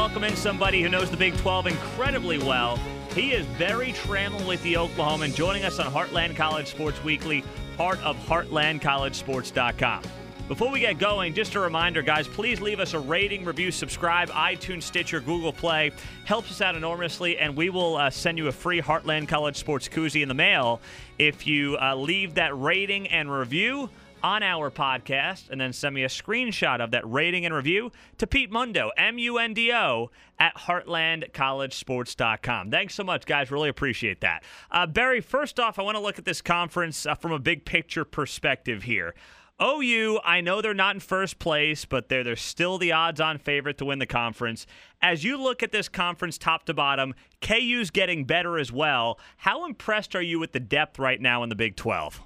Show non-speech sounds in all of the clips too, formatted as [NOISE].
welcome in somebody who knows the Big 12 incredibly well. He is Berry Tramel with the Oklahoman, joining us on Heartland College Sports Weekly, part of HeartlandCollegeSports.com. Before we get going, just a reminder, guys, please leave us a rating, review, subscribe, iTunes, Stitcher, Google Play. Helps us out enormously, and we will uh, send you a free Heartland College Sports koozie in the mail if you uh, leave that rating and review on our podcast and then send me a screenshot of that rating and review to Pete Mundo, M U N D O, at heartlandcollegesports.com. Thanks so much, guys. Really appreciate that. Uh, Berry, first off, I want to look at this conference uh, from a big picture perspective here. OU, I know they're not in first place, but they're, they're still the odds on favorite to win the conference. As you look at this conference top to bottom, KU's getting better as well. How impressed are you with the depth right now in the Big 12?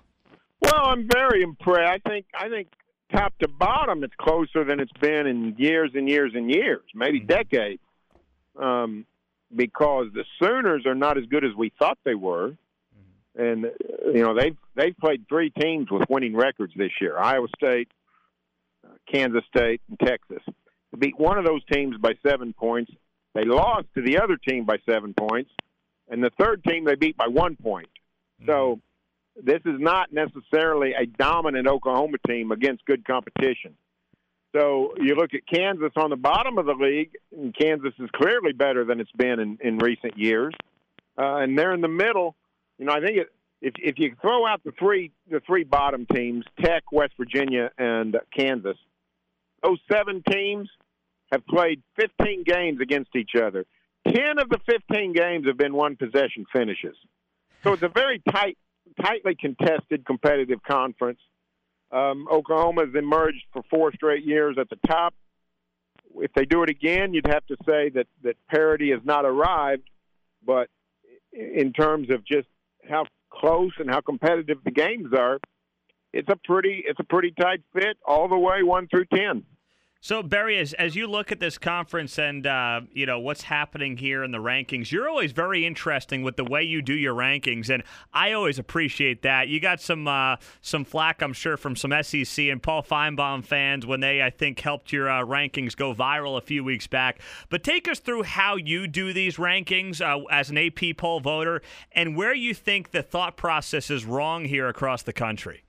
Well, I'm very impressed. I think I think top to bottom, it's closer than it's been in years and years and years, maybe mm-hmm. decades. Um, because the Sooners are not as good as we thought they were, mm-hmm. and you know they've they've played three teams with winning records this year: Iowa State, uh, Kansas State, and Texas. They beat one of those teams by seven points. They lost to the other team by seven points, and the third team they beat by one point. Mm-hmm. This is not necessarily a dominant Oklahoma team against good competition. So you look at Kansas on the bottom of the league, and Kansas is clearly better than it's been in, in recent years. Uh, and they're in the middle. You know, I think it, if if you throw out the three the three bottom teams, Tech, West Virginia, and Kansas, those seven teams have played 15 games against each other. Ten of the 15 games have been one possession finishes. So it's a very tight tightly contested competitive conference. Um, Oklahoma has emerged for four straight years at the top. If they do it again, you'd have to say that, that parity has not arrived. But in terms of just how close and how competitive the games are, it's a pretty it's a pretty tight fit all the way one through ten. So Berry, as, as you look at this conference and uh, you know what's happening here in the rankings, you're always very interesting with the way you do your rankings, and I always appreciate that. You got some uh, some flack, I'm sure, from some SEC and Paul Finebaum fans when they, I think, helped your uh, rankings go viral a few weeks back. But take us through how you do these rankings uh, as an AP poll voter, and where you think the thought process is wrong here across the country.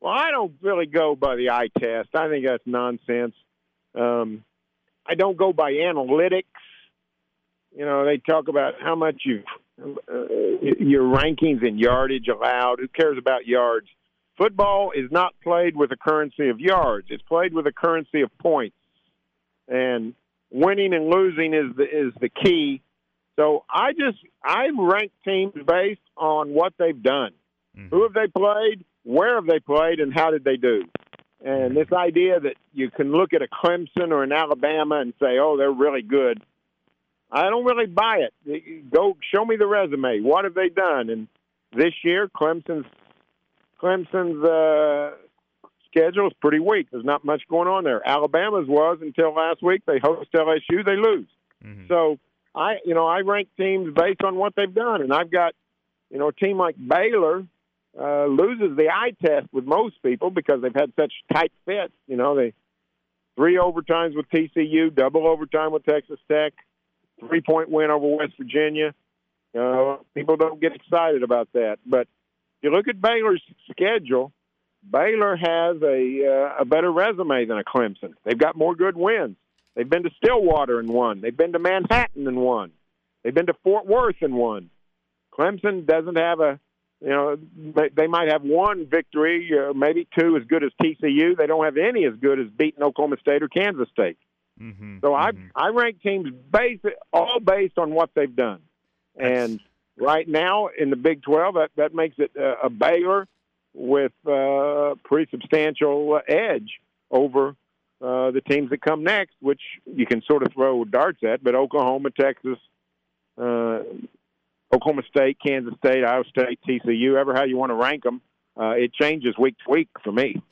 Well, I don't really go by the eye test. I think that's nonsense. Um, I don't go by analytics. You know, they talk about how much you uh, your rankings and yardage allowed. Who cares about yards? Football is not played with a currency of yards. It's played with a currency of points. And winning and losing is the is the key. So I just I rank teams based on what they've done. Mm-hmm. Who have they played? Where have they played and how did they do? And this idea that you can look at a Clemson or an Alabama and say, "Oh, they're really good," I don't really buy it. Go show me the resume. What have they done? And this year, Clemson's Clemson's uh, schedule is pretty weak. There's not much going on there. Alabama's was until last week. They host LSU, they lose. Mm-hmm. So I, you know, I rank teams based on what they've done, and I've got, you know, a team like Baylor uh, loses the eye test with most people because they've had such tight fits. You know, they three overtimes with TCU, double overtime with Texas Tech, three point win over West Virginia. Uh, people don't get excited about that, but you look at Baylor's schedule. Baylor has a uh, a better resume than a Clemson. They've got more good wins. They've been to Stillwater and won. They've been to Manhattan and won. They've been to Fort Worth and won. Clemson doesn't have a you know, they, they might have one victory, uh, maybe two as good as TCU. They don't have any as good as beating Oklahoma State or Kansas State. Mm-hmm, so mm-hmm. I I rank teams based all based on what they've done, That's... and right now in the Big Twelve, that that makes it uh, a Baylor with uh, pretty substantial edge over uh, the teams that come next, which you can sort of throw darts at. But Oklahoma, Texas, uh, Oklahoma State, Kansas State, Iowa State, TCU, ever how you want to rank them. Uh, it changes week to week for me.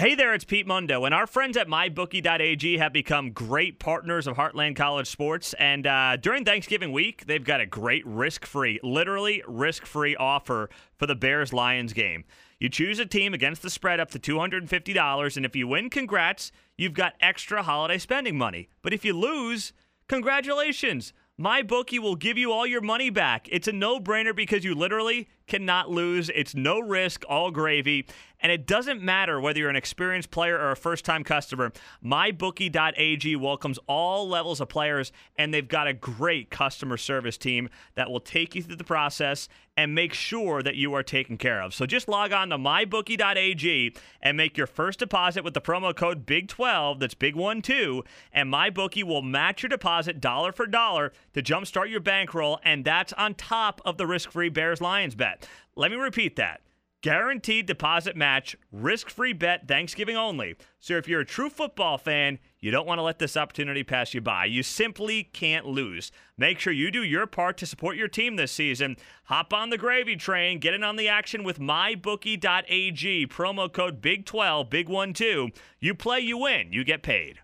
Hey there, it's Pete Mundo, and our friends at MyBookie.ag have become great partners of Heartland College Sports. And uh, during Thanksgiving week, they've got a great risk-free, literally risk-free offer for the Bears Lions game. You choose a team against the spread up to $250, and if you win, congrats, you've got extra holiday spending money. But if you lose, congratulations. MyBookie will give you all your money back. It's a no brainer because you literally cannot lose. It's no risk, all gravy. And it doesn't matter whether you're an experienced player or a first time customer. MyBookie.ag welcomes all levels of players, and they've got a great customer service team that will take you through the process and make sure that you are taken care of. So just log on to MyBookie.ag and make your first deposit with the promo code BIG12, that's Big12, and MyBookie will match your deposit dollar for dollar to jumpstart your bankroll, and that's on top of the risk free Bears Lions bet. Let me repeat that. Guaranteed deposit match, risk free bet, Thanksgiving only. So if you're a true football fan, you don't want to let this opportunity pass you by. You simply can't lose. Make sure you do your part to support your team this season. Hop on the gravy train, get in on the action with mybookie.ag. Promo code BIG12, Big12. You play, you win, you get paid.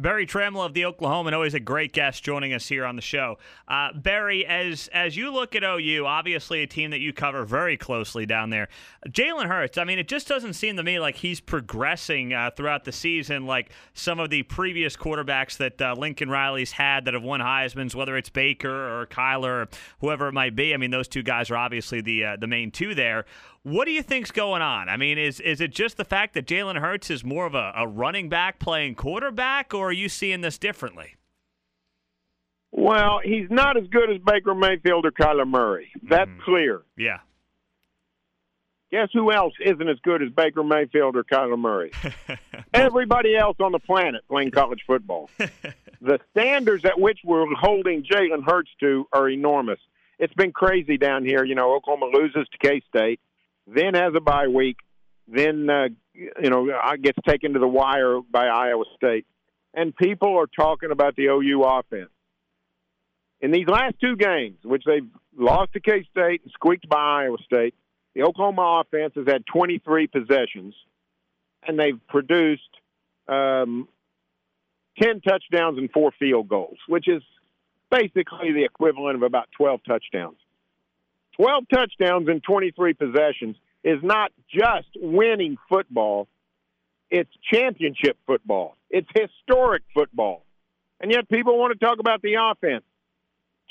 Berry Tramel of the Oklahoman, always a great guest joining us here on the show. Uh, Berry, as as you look at OU, obviously a team that you cover very closely down there. Jalen Hurts, I mean, it just doesn't seem to me like he's progressing uh, throughout the season like some of the previous quarterbacks that uh, Lincoln Riley's had that have won Heisman's, whether it's Baker or Kyler or whoever it might be. I mean, those two guys are obviously the uh, the main two there. What do you think's going on? I mean, is is it just the fact that Jalen Hurts is more of a, a running back playing quarterback, or are you seeing this differently? Well, he's not as good as Baker Mayfield or Kyler Murray. That's mm. clear. Yeah. Guess who else isn't as good as Baker Mayfield or Kyler Murray? [LAUGHS] Everybody else on the planet playing college football. [LAUGHS] the standards at which we're holding Jalen Hurts to are enormous. It's been crazy down here. You know, Oklahoma loses to K State then has a bye week, then uh, you know gets taken to the wire by Iowa State, and people are talking about the OU offense. In these last two games, which they've lost to K State and squeaked by Iowa State, the Oklahoma offense has had 23 possessions, and they've produced um, 10 touchdowns and four field goals, which is basically the equivalent of about 12 touchdowns. 12 touchdowns in 23 possessions is not just winning football, it's championship football. It's historic football. And yet people want to talk about the offense.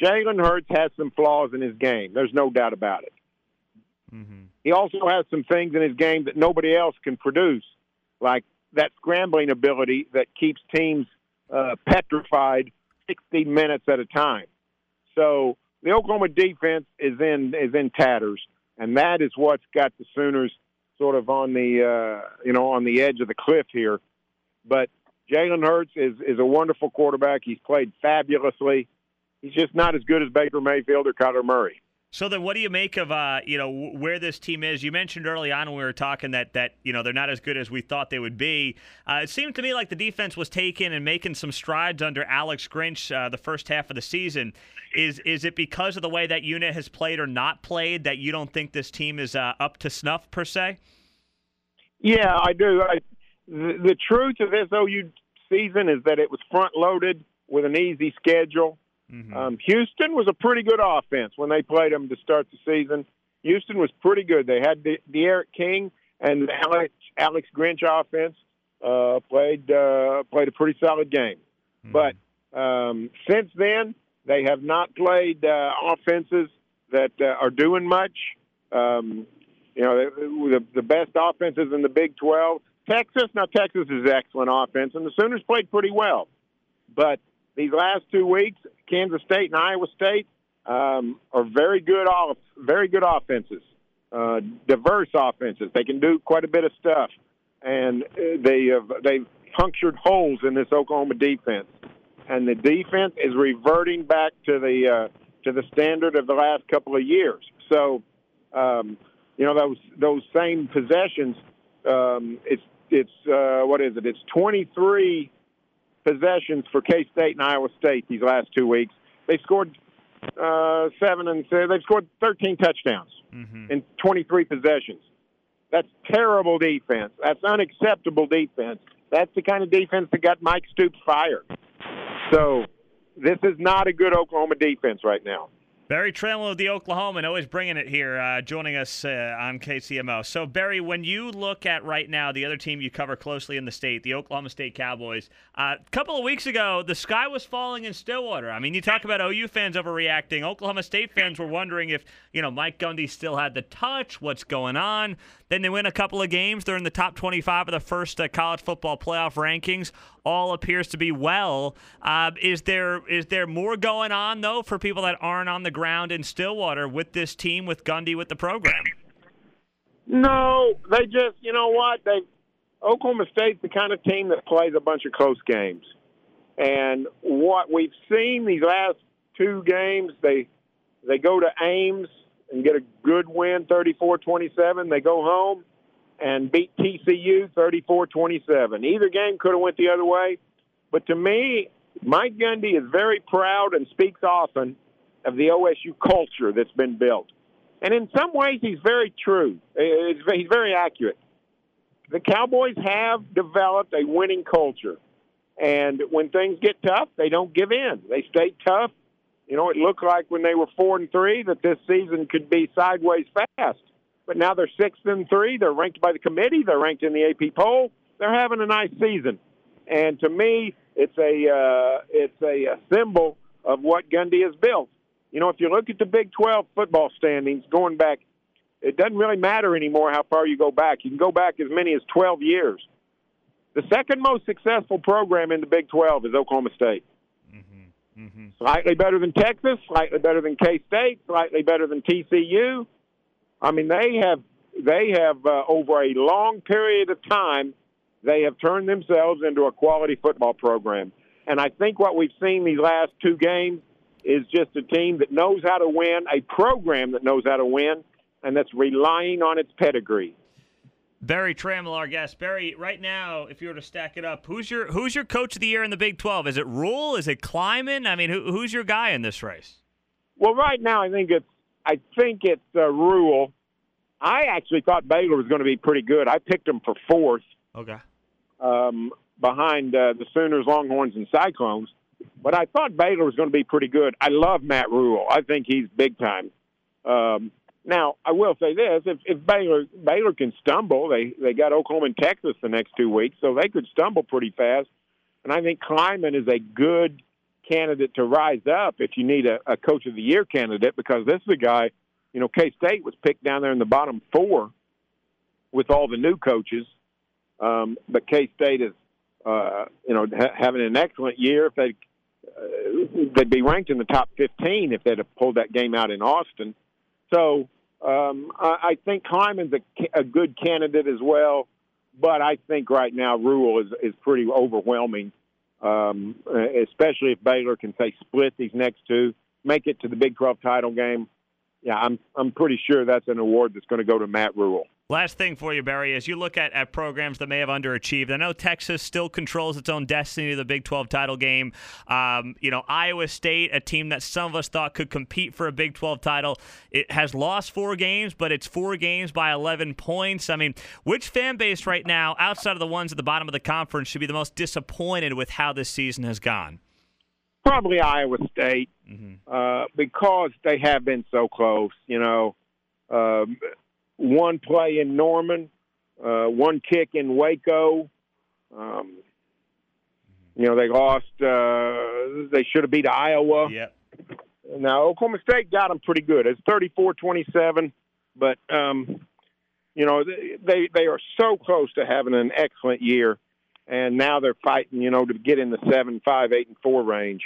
Jalen Hurts has some flaws in his game. There's no doubt about it. Mm-hmm. He also has some things in his game that nobody else can produce, like that scrambling ability that keeps teams uh, petrified 60 minutes at a time. So the Oklahoma defense is in is in tatters, and that is what's got the Sooners sort of on the uh, you know on the edge of the cliff here. But Jalen Hurts is is a wonderful quarterback. He's played fabulously. He's just not as good as Baker Mayfield or Kyler Murray. So then, what do you make of uh, you know where this team is? You mentioned early on when we were talking that that you know they're not as good as we thought they would be. Uh, it seemed to me like the defense was taking and making some strides under Alex Grinch uh, the first half of the season. Is is it because of the way that unit has played or not played that you don't think this team is uh, up to snuff per se? Yeah, I do. I, the, the truth of this OU season is that it was front loaded with an easy schedule Mm-hmm. Um, Houston was a pretty good offense when they played them to start the season. Houston was pretty good. They had the, D'Eriq King and Alex Alex Grinch offense uh, played uh, played a pretty solid game. Mm-hmm. But um, since then, they have not played uh, offenses that uh, are doing much. Um, you know, the, the best offenses in the Big 12. Texas, now Texas is excellent offense, and the Sooners played pretty well. But these last two weeks, Kansas State and Iowa State um, are very good off, very good offenses, uh, diverse offenses. They can do quite a bit of stuff, and they have they've punctured holes in this Oklahoma defense, and the defense is reverting back to the uh, to the standard of the last couple of years. So, um, you know those those same possessions. Um, it's it's uh, what is it? It's twenty three possessions for K State and Iowa State these last two weeks. They scored uh, seven and they've scored 13 touchdowns mm-hmm. in 23 possessions. That's terrible defense. That's unacceptable defense. That's the kind of defense that got Mike Stoops fired. So this is not a good Oklahoma defense right now. Berry Tramel of the Oklahoman, always bringing it here, uh, joining us uh, on KCMO. So, Berry, when you look at right now the other team you cover closely in the state, the Oklahoma State Cowboys, uh, a couple of weeks ago, the sky was falling in Stillwater. I mean, you talk about OU fans overreacting. Oklahoma State fans were wondering if, you know, Mike Gundy still had the touch, what's going on. Then they win a couple of games. They're in the top 25 of the first uh, college football playoff rankings. All appears to be well. Uh, is there is there more going on though for people that aren't on the ground in Stillwater with this team with Gundy with the program? No, they just you know what they Oklahoma State's the kind of team that plays a bunch of close games, and what we've seen these last two games, they they go to Ames and get a good win, 34-27. They go home and beat TCU 34-27. Either game could have went the other way, but to me, Mike Gundy is very proud and speaks often of the OSU culture that's been built. And in some ways, he's very true. He's very accurate. The Cowboys have developed a winning culture. And when things get tough, they don't give in. They stay tough. You know, it looked like when they were four and three that this season could be sideways fast. But now they're six and three. They're ranked by the committee. They're ranked in the AP poll. They're having a nice season. And to me, it's a uh, it's a, a symbol of what Gundy has built. You know, if you look at the Big 12 football standings going back, it doesn't really matter anymore how far you go back. You can go back as many as 12 years. The second most successful program in the Big 12 is Oklahoma State. Mm-hmm. Slightly better than Texas, slightly better than K State, slightly better than TCU. I mean, they have they have uh, over a long period of time they have turned themselves into a quality football program. And I think what we've seen these last two games is just a team that knows how to win, a program that knows how to win, and that's relying on its pedigree. Berry Tramel, our guest. Berry, right now, if you were to stack it up, who's your who's your coach of the year in the Big Twelve? Is it Rhule? Is it Klieman? I mean, who, who's your guy in this race? Well, right now, I think it's I think it's uh, Rhule. I actually thought Baylor was going to be pretty good. I picked them for fourth. Okay. Um, behind uh, the Sooners, Longhorns, and Cyclones. But I thought Baylor was going to be pretty good. I love Matt Rhule. I think he's big time. Um, now, I will say this: if, if Baylor Baylor can stumble, they they got Oklahoma and Texas the next two weeks, so they could stumble pretty fast. And I think Klieman is a good candidate to rise up if you need a, a coach of the year candidate because this is a guy. You know, K State was picked down there in the bottom four with all the new coaches, um, but K State is, uh, you know, ha- having an excellent year. If they uh, they'd be ranked in the top 15 if they'd have pulled that game out in Austin. So um, I, I think Hyman's a, a good candidate as well, but I think right now Rhule is is pretty overwhelming, um, especially if Baylor can say split these next two, make it to the Big 12 title game. Yeah, I'm I'm pretty sure that's an award that's going to go to Matt Rhule. Last thing for you, Berry, as you look at, at programs that may have underachieved, I know Texas still controls its own destiny to the Big 12 title game. Um, you know, Iowa State, a team that some of us thought could compete for a Big 12 title, it has lost four games, but it's four games by 11 points. I mean, which fan base right now, outside of the ones at the bottom of the conference, should be the most disappointed with how this season has gone? Probably Iowa State, mm-hmm. uh, because they have been so close. You know, um, one play in Norman, uh, one kick in Waco. Um, you know, they lost. Uh, they should have beat Iowa. Yeah. Now Oklahoma State got them pretty good. It's 34-27, but um, you know they they are so close to having an excellent year, and now they're fighting. You know, to get in the seven, five, eight, and four range.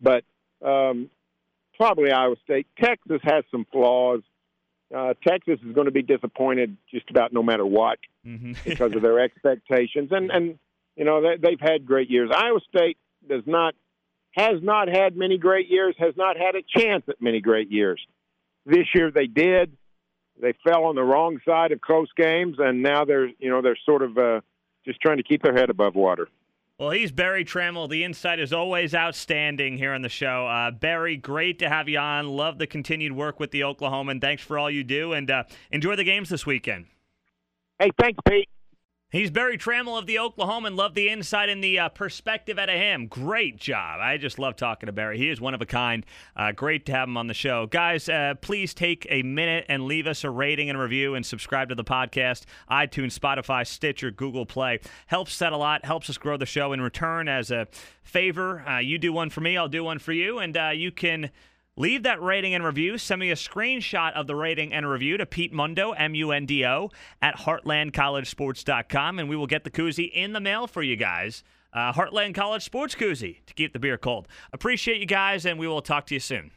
But um, probably Iowa State. Texas has some flaws uh, Texas is going to be disappointed just about no matter what mm-hmm. [LAUGHS] because of their expectations. And and you know they, they've had great years. Iowa State does not has not had many great years. Has not had a chance at many great years. This year they did. They fell on the wrong side of close games, and now they're you know they're sort of uh, just trying to keep their head above water. Well, he's Berry Tramel. The insight is always outstanding here on the show. Uh, Berry, great to have you on. Love the continued work with the Oklahoman. Thanks for all you do, and uh, enjoy the games this weekend. Hey, thanks, Pete. He's Berry Tramel of the Oklahoman. Love the insight and the uh, perspective out of him. Great job. I just love talking to Berry. He is one of a kind. Uh, great to have him on the show. Guys, uh, please take a minute and leave us a rating and review and subscribe to the podcast. iTunes, Spotify, Stitcher, Google Play. Helps that a lot. Helps us grow the show. In return, as a favor, uh, you do one for me, I'll do one for you. And uh, you can Leave that rating and review. Send me a screenshot of the rating and review to Pete Mundo, M U N D O, at heartlandcollegesports.com, and we will get the koozie in the mail for you guys. Uh, Heartland College Sports Koozie to keep the beer cold. Appreciate you guys, and we will talk to you soon.